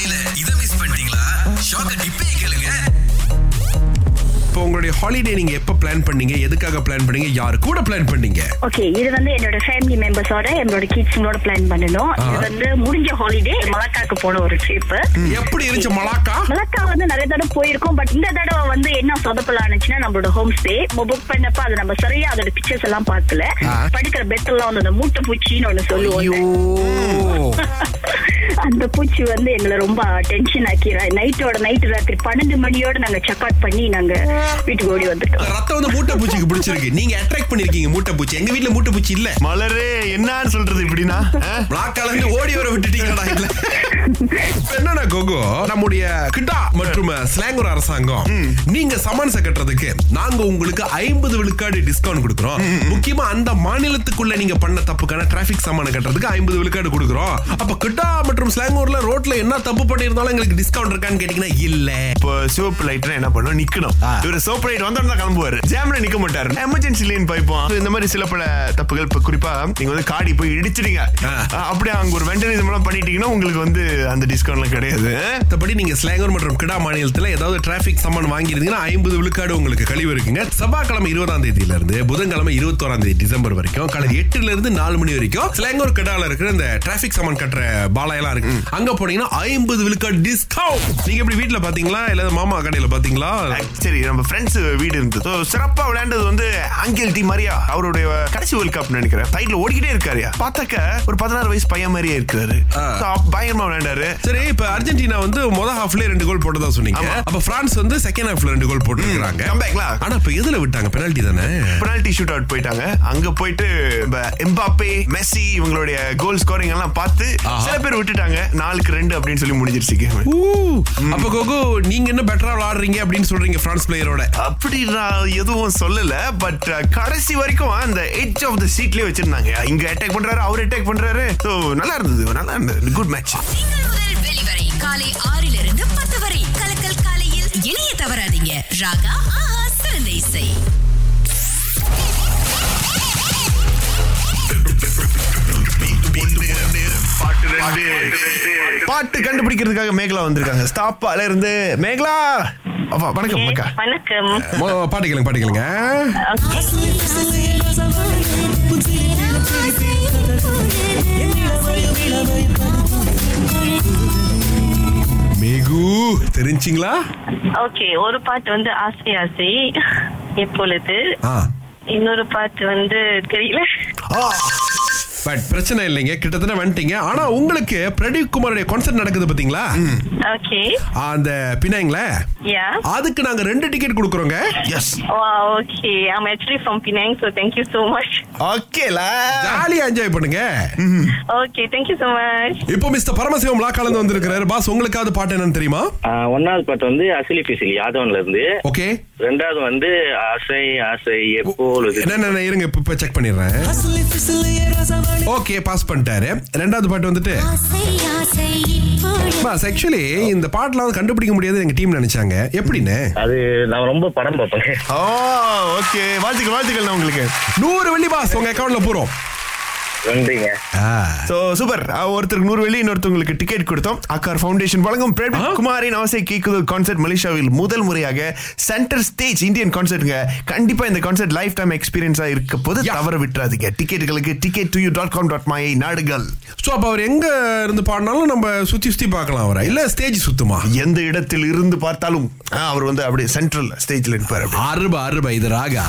காலையில இதை மிஸ் பண்ணிட்டீங்களா? ஷாக்க டிப்பே கேளுங்க. இப்போ உங்களுடைய ஹாலிடே நீங்க எப்ப பிளான் பண்ணீங்க? எதுக்காக பிளான் பண்ணீங்க? யாரு கூட பிளான் பண்ணீங்க? ஓகே இது வந்து என்னோட ஃபேமிலி மெம்பர்ஸோட என்னோட கிட்ஸுங்களோட பிளான் பண்ணணும். இது வந்து முடிஞ்ச ஹாலிடே மலக்காக்கு போன ஒரு ட்ரிப் எப்படி இருந்துச்சு மலாக்கா? மலக்கா வந்து நிறைய தடவை போயிருக்கோம் பட் இந்த தடவை வந்து என்ன சொதப்பல் ஆனிச்சுன்னா நம்மளோட ஹோம் ஸ்டே புக் பண்ணப்ப அது நம்ம சரியா அதோட பிக்சர்ஸ் எல்லாம் பார்க்கல. படுக்கிற பெட் எல்லாம் வந்து அந்த மூட்டை பூச்சின்னு ஒண்ணு சொல்லுவோம். ஐயோ. அந்த பூச்சி வந்து எங்களை ரொம்ப டென்ஷன் ஆக்கிறா நைட்டோட நைட்டு ராத்திரி பன்னெண்டு மணியோட நாங்க செக் அவுட் பண்ணி நாங்க வீட்டுக்கு ஓடி வந்துட்டோம். ரத்தம் வந்து மூட்டை பூச்சிக்கு பிடிச்சிருக்கு. நீங்க அட்ராக்ட் பண்ணிருக்கீங்க மூட்டை பூச்சி. எங்க வீட்ல மூட்டை பூச்சி இல்ல. மலரே என்னன்னு சொல்றது இப்படின்னா? ஆ? பிளாக்கால இருந்து ஓடி வர விட்டுட்டீங்களா இல்ல. என்னன்னா கோகோ? நம்முடைய கிட்டா மற்றும் ஸ்லாங்கூர் அரசாங்கம். நீங்க சமன்ஸ கட்டுறதுக்கு நாங்க உங்களுக்கு ஐம்பது விழுக்காடு டிஸ்கவுண்ட் கொடுக்குறோம். முக்கியமா அந்த மாநிலத்துக்குள்ள நீங்க பண்ண தப்புக்கான டிராபிக் சமான கட்டுறதுக்கு ஐம்பது விழுக்காடு கொடுக்குறோம். அப்ப கிட்டா மற்றும் ஸ்லாங்கூர்ல ரோட்ல என்ன தப்பு பண்ணிருந்தாலும் எங்களுக்கு டிஸ்கவுண்ட் இருக்கான்னு கேட்டீங்கன்னா இல்ல. இப்போ சிவப்பு லைட்னா என்ன பண்ணும்? நிக்கணும். இவர் சோப்பு லைட் வந்தோம்னா கிளம்புவாரு. ஜாம்ல நிக்க மாட்டாரு. எமர்ஜென்சி லைன் பைப்போம் இந்த மாதிரி சில பல தப்புகள் இப்ப குறிப்பா நீங்க வந்து காடி போய். ஆ, அப்படியே அங்க ஒரு வெண்டனிசம் எல்லாம் பண்ணிட்டீங்கன்னா உங்களுக்கு வந்து அந்த டிஸ்கவுண்ட்லாம் கிடையாது. மற்றபடி நீங்க ஸ்லாங்கூர் மற்றும் கிடா மாநிலத்துல ஏதாவது டிராபிக் சம்மன் வாங்கியிருந்தீங்கன்னா ஐம்பது விழுக்காடு உங்களுக்கு கழிவு இருக்குங்க. செவ்வாய்க்கிழமை இருபதாம் தேதியில இருந்து புதன்கிழமை இருபத்தோராம் தேதி டிசம்பர் வரைக்கும் காலை எட்டுல இருந்து நாலு மணி வரைக்கும் ஸ்லாங்கூர் கிடால இருக்கிற இந்த டிராபிக் சம்மன் கட்டுற பாலாயெல்லாம் இருக்கு. அங்க போனீங்கன்னா ஐம்பது விழுக்காடு டிஸ்கவுண்ட் நீங்க எப்படி வீட்ல பாத்தீங்களா? இல்ல மாமா கடையில பாத்தீங்களா? சரி நம்ம ஃப்ரெண்ட்ஸ் வீடு இருந்தது. சிறப்பா விளையாண்டது வந்து அங்கிள் டி மரியா. அவருடைய கடைசி வேர்ல்ட் கப் நினைக்கிறேன். சைட்ல ஓடிக்கிட்டே இருக்காரு. பார்த்தாக்க ஒரு பதினாறு வயசு பையன் மாதிரியே. So, பயங்கரமா விளையாண்டாரு. சரி இப்ப அர்ஜென்டினா வந்து முத ஹாஃப்ல ரெண்டு கோல் போட்டதா சொன்னீங்க. அப்ப பிரான்ஸ் வந்து செகண்ட் ஹாஃப்ல ரெண்டு கோல் போட்டுருக்காங்க. ஆனா இப்ப எதுல விட்டாங்க? பெனால்டி தானே? பெனால்டி ஷூட் அவுட் போயிட்டாங்க. அங்க போயிட்டு எம்பாப்பே மெஸ்ஸி இவங்களுடைய கோல் ஸ்கோரிங் எல்லாம் பார்த்து. சில பேர் விட்டுட்டாங்க. நாலுக்கு ரெண்டு அப்படின்னு சொல்லி முடிஞ்சிருச்சு கேம் அப்ப கோகோ நீங்க என்ன பெட்டரா விளையாடுறீங்க அப்படின்னு சொல்றீங்க பிரான்ஸ் பிளேயரோட அப்படி நான் எதுவும் சொல்லல பட் கடைசி வரைக்கும் அந்த எட்ஜ் ஆஃப் த சீட்லயே வச்சிருந்தாங்க இங்க அட்டாக் பண்றாரு அவர் அட்டாக் பண்றாரு ஸோ நல்லா இருந்தது நல்லா இருந்தது குட் மேட்ச் வெளிவரை காலை ஆறிலிருந்து பத்து வரை கலக்கல் காலையில் இணைய தவறாதீங்க ராகா சிறந்த இசை பாட்டு கண்டுபிடிக்கிறதுக்காக மேகலா வந்திருக்காங்க. ஸ்டாப்பால இருந்து மேகலா. அப்பா, வணக்கம் அக்கா. வணக்கம். பாட்டு கேளுங்க பாட்டு கேளுங்க. மிகு தெரிஞ்சிங்களா? ஓகே ஒரு பாட்டு வந்து ஆசை ஆசை எப்பொழுது? ஆ. இன்னொரு பாட்டு வந்து தெரியல. பட் பிரச்சனை இல்லைங்க. கிட்டத்தட்ட வந்துட்டீங்க. ஆனா உங்களுக்கு பிரதீப் குமாரோட கான்சர்ட் நடக்குது பாத்தீங்களா ஓகே அந்த பினாங்கள யா அதுக்கு நாங்க ரெண்டு டிக்கெட் கொடுக்குறோங்க. Yes okay I'm actually from Penang so thank you so much ஓகேலா ஜாலியா என்ஜாய் பண்ணுங்க. Okay thank you so much இப்போ மிஸ்டர் பரமசிவம் லா கலந்து வந்திருக்கிறாரு. பாஸ் உங்களுக்காவது பாட்டு என்னன்னு தெரியுமா? ஒன்னாவது பாட்டு வந்து அசிலி பிசிலி யாதவன்ல இருந்து ஓகே ரெண்டாவது வந்து ஆசை ஆசை எப்பொழுது என்ன என்ன இருங்க இப்ப இப்ப செக் பண்ணிடுறேன். ஓகே பாஸ் பண்ணிட்டாரு. ரெண்டாவது பாட்டு வந்துட்டு. பாஸ் ஆக்சுவலி இந்த பாட்டுல வந்து கண்டுபிடிக்க முடியாது எங்க டீம் நினைச்சாங்க. எப்படின்னு? அது நான் ரொம்ப படம் பார்ப்பேன். ஓ ஓகே வாழ்த்துக்கள் வாழ்த்துக்கள் நான் உங்களுக்கு. நூறு வெள்ளி பாஸ். உங்க அக்கவுண்ட்ல போறோம். நன்றிங்க சோ சூப்பர் ஒருத்தருக்கு நூறு வெள்ளி இன்னொருத்தவங்களுக்கு டிக்கெட் கொடுத்தோம். அக்கார் ஃபவுண்டேஷன் வழங்கும். குமாரின் அவசை கேக்குது கான்சர்ட் மலேசியாவில் முதல் முறையாக சென்டர் ஸ்டேஜ் இந்தியன் கான்சர்ட்ங்க கண்டிப்பா இந்த கான்சர்ட் லைஃப் டைம் எக்ஸ்பீரியன்ஸா இருக்க போது. தவற விட்டுறாதீங்க. டிக்கெட்டுகளுக்கு ticket to you dot com dot my நாடுகள். சோ அப்ப அவர் எங்க இருந்து பாடினாலும் நம்ம சுத்தி சுத்தி பார்க்கலாம் அவரை. இல்ல ஸ்டேஜ் சுத்துமா? எந்த இடத்தில் இருந்து பார்த்தாலும் அவர் வந்து அப்படியே சென்ட்ரல் ஸ்டேஜ்ல இருப்பார் அருபா அருபா இது ராகா.